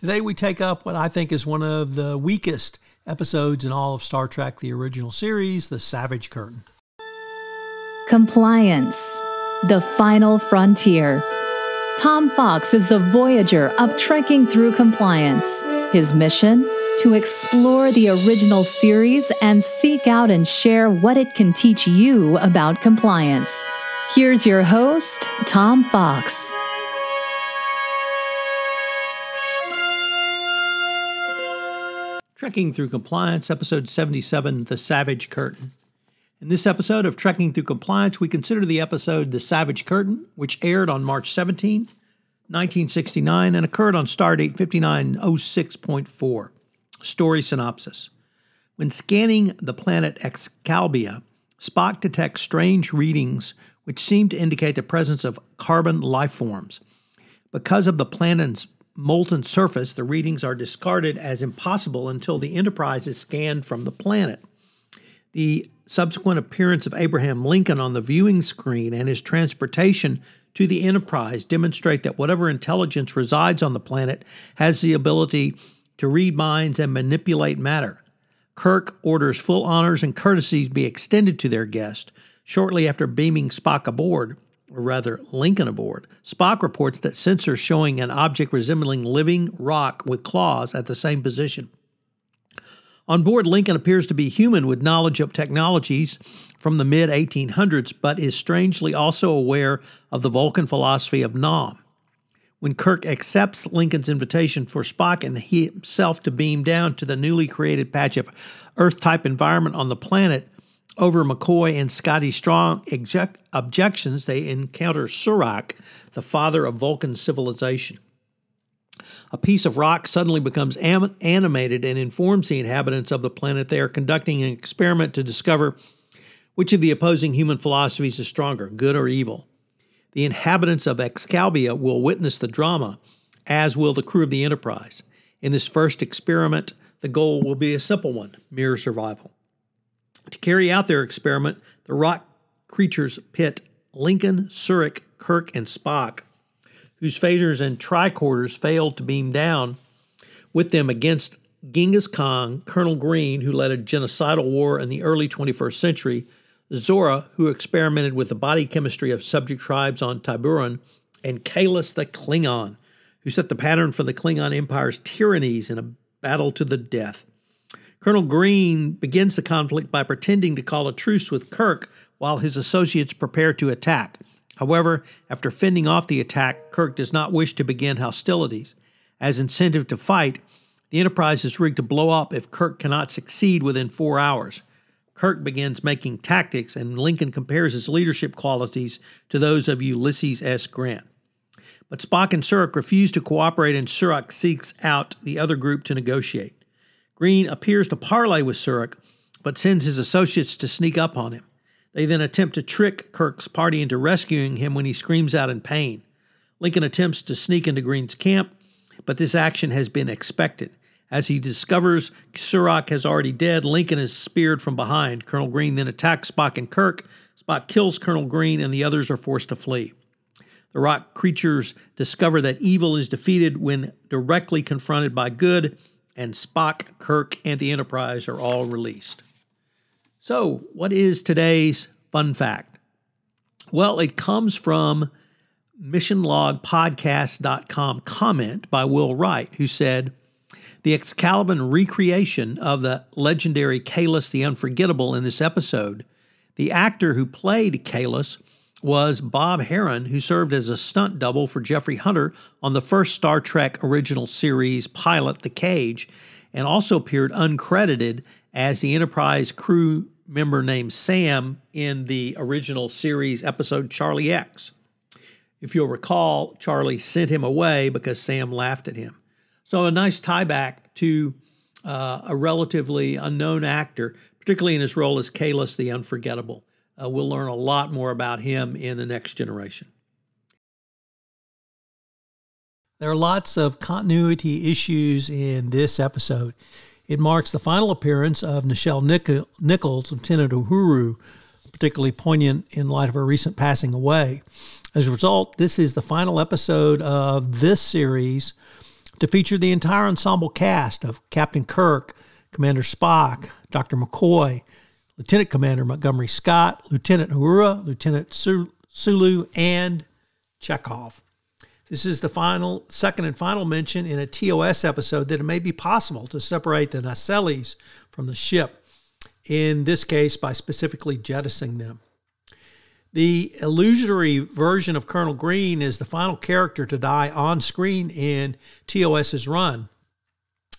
Today, we take up what I think is one of the weakest episodes in all of Star Trek, the original series, The Savage Curtain. Compliance, the final frontier. Tom Fox is the voyager of trekking through compliance. His mission? To explore the original series and seek out and share what it can teach you about compliance. Here's your host, Tom Fox. Trekking Through Compliance, Episode 77 The Savage Curtain. In this episode of Trekking Through Compliance, we consider the episode The Savage Curtain, which aired on March 17, 1969, and occurred on Stardate 5906.4. Story synopsis When scanning the planet Excalbia, Spock detects strange readings which seem to indicate the presence of carbon life forms. Because of the planet's molten surface, the readings are discarded as impossible until the Enterprise is scanned from the planet. The subsequent appearance of Abraham Lincoln on the viewing screen and his transportation to the Enterprise demonstrate that whatever intelligence resides on the planet has the ability to read minds and manipulate matter. Kirk orders full honors and courtesies be extended to their guest shortly after beaming Spock aboard or rather Lincoln aboard. Spock reports that sensors showing an object resembling living rock with claws at the same position. On board, Lincoln appears to be human with knowledge of technologies from the mid 1800s, but is strangely also aware of the Vulcan philosophy of nome. When Kirk accepts Lincoln's invitation for Spock and himself to beam down to the newly created patch of Earth type environment on the planet, over McCoy and Scotty Strong object- objections, they encounter Surak, the father of Vulcan civilization. A piece of rock suddenly becomes am- animated and informs the inhabitants of the planet they are conducting an experiment to discover which of the opposing human philosophies is stronger, good or evil. The inhabitants of Excalbia will witness the drama, as will the crew of the Enterprise. In this first experiment, the goal will be a simple one mere survival. To carry out their experiment, the rock creatures pit Lincoln, Surak, Kirk, and Spock, whose phasers and tricorders failed to beam down with them against Genghis Khan, Colonel Green, who led a genocidal war in the early 21st century, Zora, who experimented with the body chemistry of subject tribes on Tiburon, and Kahless the Klingon, who set the pattern for the Klingon Empire's tyrannies in a battle to the death. Colonel Green begins the conflict by pretending to call a truce with Kirk while his associates prepare to attack. However, after fending off the attack, Kirk does not wish to begin hostilities. As incentive to fight, the Enterprise is rigged to blow up if Kirk cannot succeed within four hours. Kirk begins making tactics, and Lincoln compares his leadership qualities to those of Ulysses S. Grant. But Spock and Surak refuse to cooperate, and Surak seeks out the other group to negotiate. Green appears to parley with Surak, but sends his associates to sneak up on him. They then attempt to trick Kirk's party into rescuing him when he screams out in pain. Lincoln attempts to sneak into Green's camp, but this action has been expected. As he discovers Surak has already dead, Lincoln is speared from behind. Colonel Green then attacks Spock and Kirk. Spock kills Colonel Green, and the others are forced to flee. The rock creatures discover that evil is defeated when directly confronted by good, and Spock, Kirk, and the Enterprise are all released. So, what is today's fun fact? Well, it comes from missionlogpodcast.com comment by Will Wright, who said, the Excalibur recreation of the legendary Kahless the Unforgettable in this episode. The actor who played Kahless was Bob Herron, who served as a stunt double for Jeffrey Hunter on the first Star Trek original series pilot, The Cage, and also appeared uncredited as the Enterprise crew member named Sam in the original series episode Charlie X. If you'll recall, Charlie sent him away because Sam laughed at him. So, a nice tie back to uh, a relatively unknown actor, particularly in his role as Kahless the Unforgettable. Uh, we'll learn a lot more about him in the next generation. There are lots of continuity issues in this episode. It marks the final appearance of Nichelle Nichols, Lieutenant Uhura, particularly poignant in light of her recent passing away. As a result, this is the final episode of this series to feature the entire ensemble cast of Captain Kirk, Commander Spock, Dr. McCoy, Lieutenant Commander Montgomery Scott, Lieutenant Uhura, Lieutenant Sulu, and Chekov. This is the final, second and final mention in a TOS episode that it may be possible to separate the nacelles from the ship, in this case by specifically jettisoning them. The illusory version of Colonel Green is the final character to die on screen in TOS's run,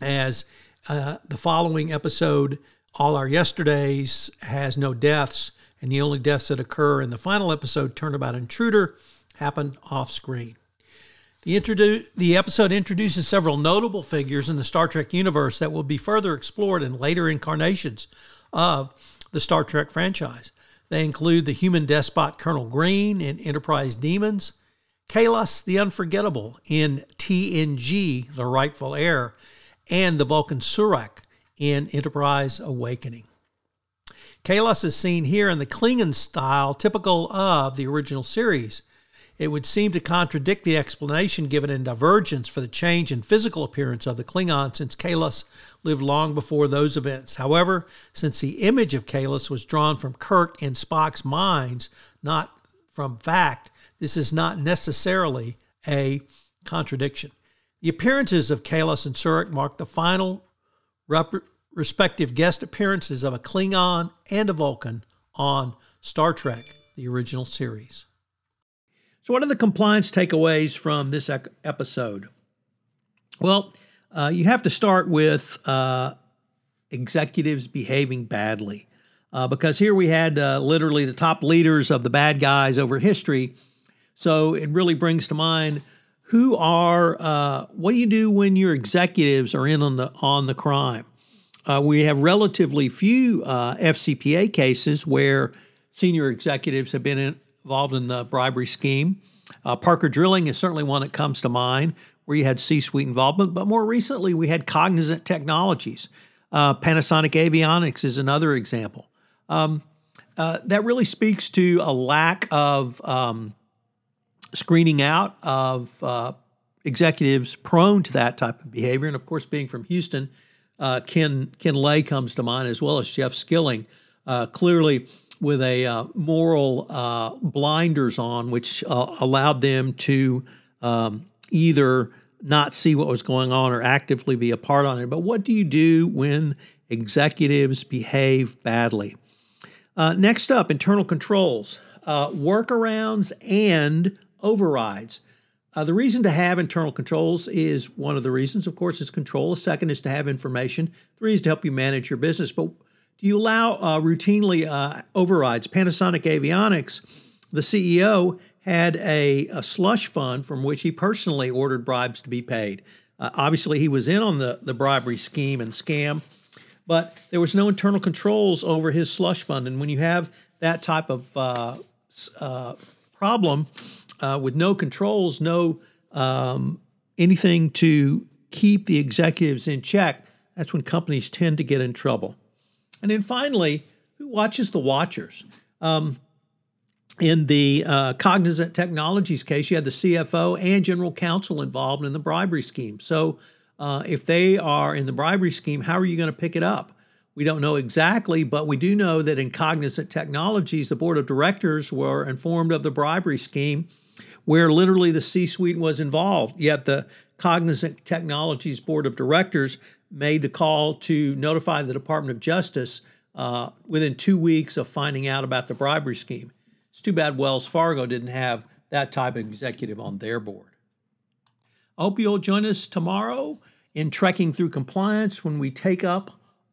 as uh, the following episode, All Our Yesterdays, has no deaths, and the only deaths that occur in the final episode, Turnabout Intruder, happen off screen. The, introdu- the episode introduces several notable figures in the Star Trek universe that will be further explored in later incarnations of the Star Trek franchise. They include the human despot Colonel Green in Enterprise Demons, Kahless the Unforgettable in TNG The Rightful Heir, and the Vulcan Surak in Enterprise Awakening. Kahless is seen here in the Klingon style typical of the original series. It would seem to contradict the explanation given in Divergence for the change in physical appearance of the Klingon since Kahless lived long before those events. However, since the image of Kahless was drawn from Kirk and Spock's minds, not from fact, this is not necessarily a contradiction. The appearances of Kahless and Surak mark the final rep- respective guest appearances of a Klingon and a Vulcan on Star Trek, the original series. So, what are the compliance takeaways from this episode? Well, uh, you have to start with uh, executives behaving badly. Uh, because here we had uh, literally the top leaders of the bad guys over history. So it really brings to mind who are uh, what do you do when your executives are in on the on the crime? Uh, we have relatively few FCPA cases where senior executives have been in, involved in the bribery scheme. Uh, Parker Drilling is certainly one that comes to mind where you had C suite involvement, but more recently we had Cognizant Technologies. Uh, Panasonic Avionics is another example. Um, uh, that really speaks to a lack of um, screening out of uh, executives prone to that type of behavior. And of course, being from Houston, uh, Ken Ken Lay comes to mind as well as Jeff Skilling. Uh, clearly, with a uh, moral uh, blinders on, which uh, allowed them to um, either not see what was going on or actively be a part on it. But what do you do when executives behave badly? Next up, internal controls, workarounds, and overrides. Uh, the reason to have internal controls is one of the reasons, of course, is control. The second is to have information. Three is to help you manage your business. But do you allow uh, routinely uh, overrides? Panasonic Avionics, the CEO, had a, a, slush fund from which he personally ordered bribes to be paid. Uh, obviously, he was in on the, the bribery scheme and scam, but there was no internal controls over his slush fund. And when you have that type of uh, uh, problem uh, with no controls, no um, anything to keep the executives in check, that's when companies tend to get in trouble. And then finally, who watches the watchers? Um, in the uh, Cognizant Technologies case, you had the CFO and general counsel involved in the bribery scheme. So, uh, if they are in the bribery scheme, how are you going to pick it up? We don't know exactly, but we do know that in Cognizant Technologies, the board of directors were informed of the bribery scheme where literally the C suite was involved. Yet the Cognizant Technologies board of directors made the call to notify the Department of Justice uh, within two weeks of finding out about the bribery scheme. It's too bad Wells Fargo didn't have that type of executive on their board. I hope you'll join us tomorrow in Trekking Through Compliance when we take up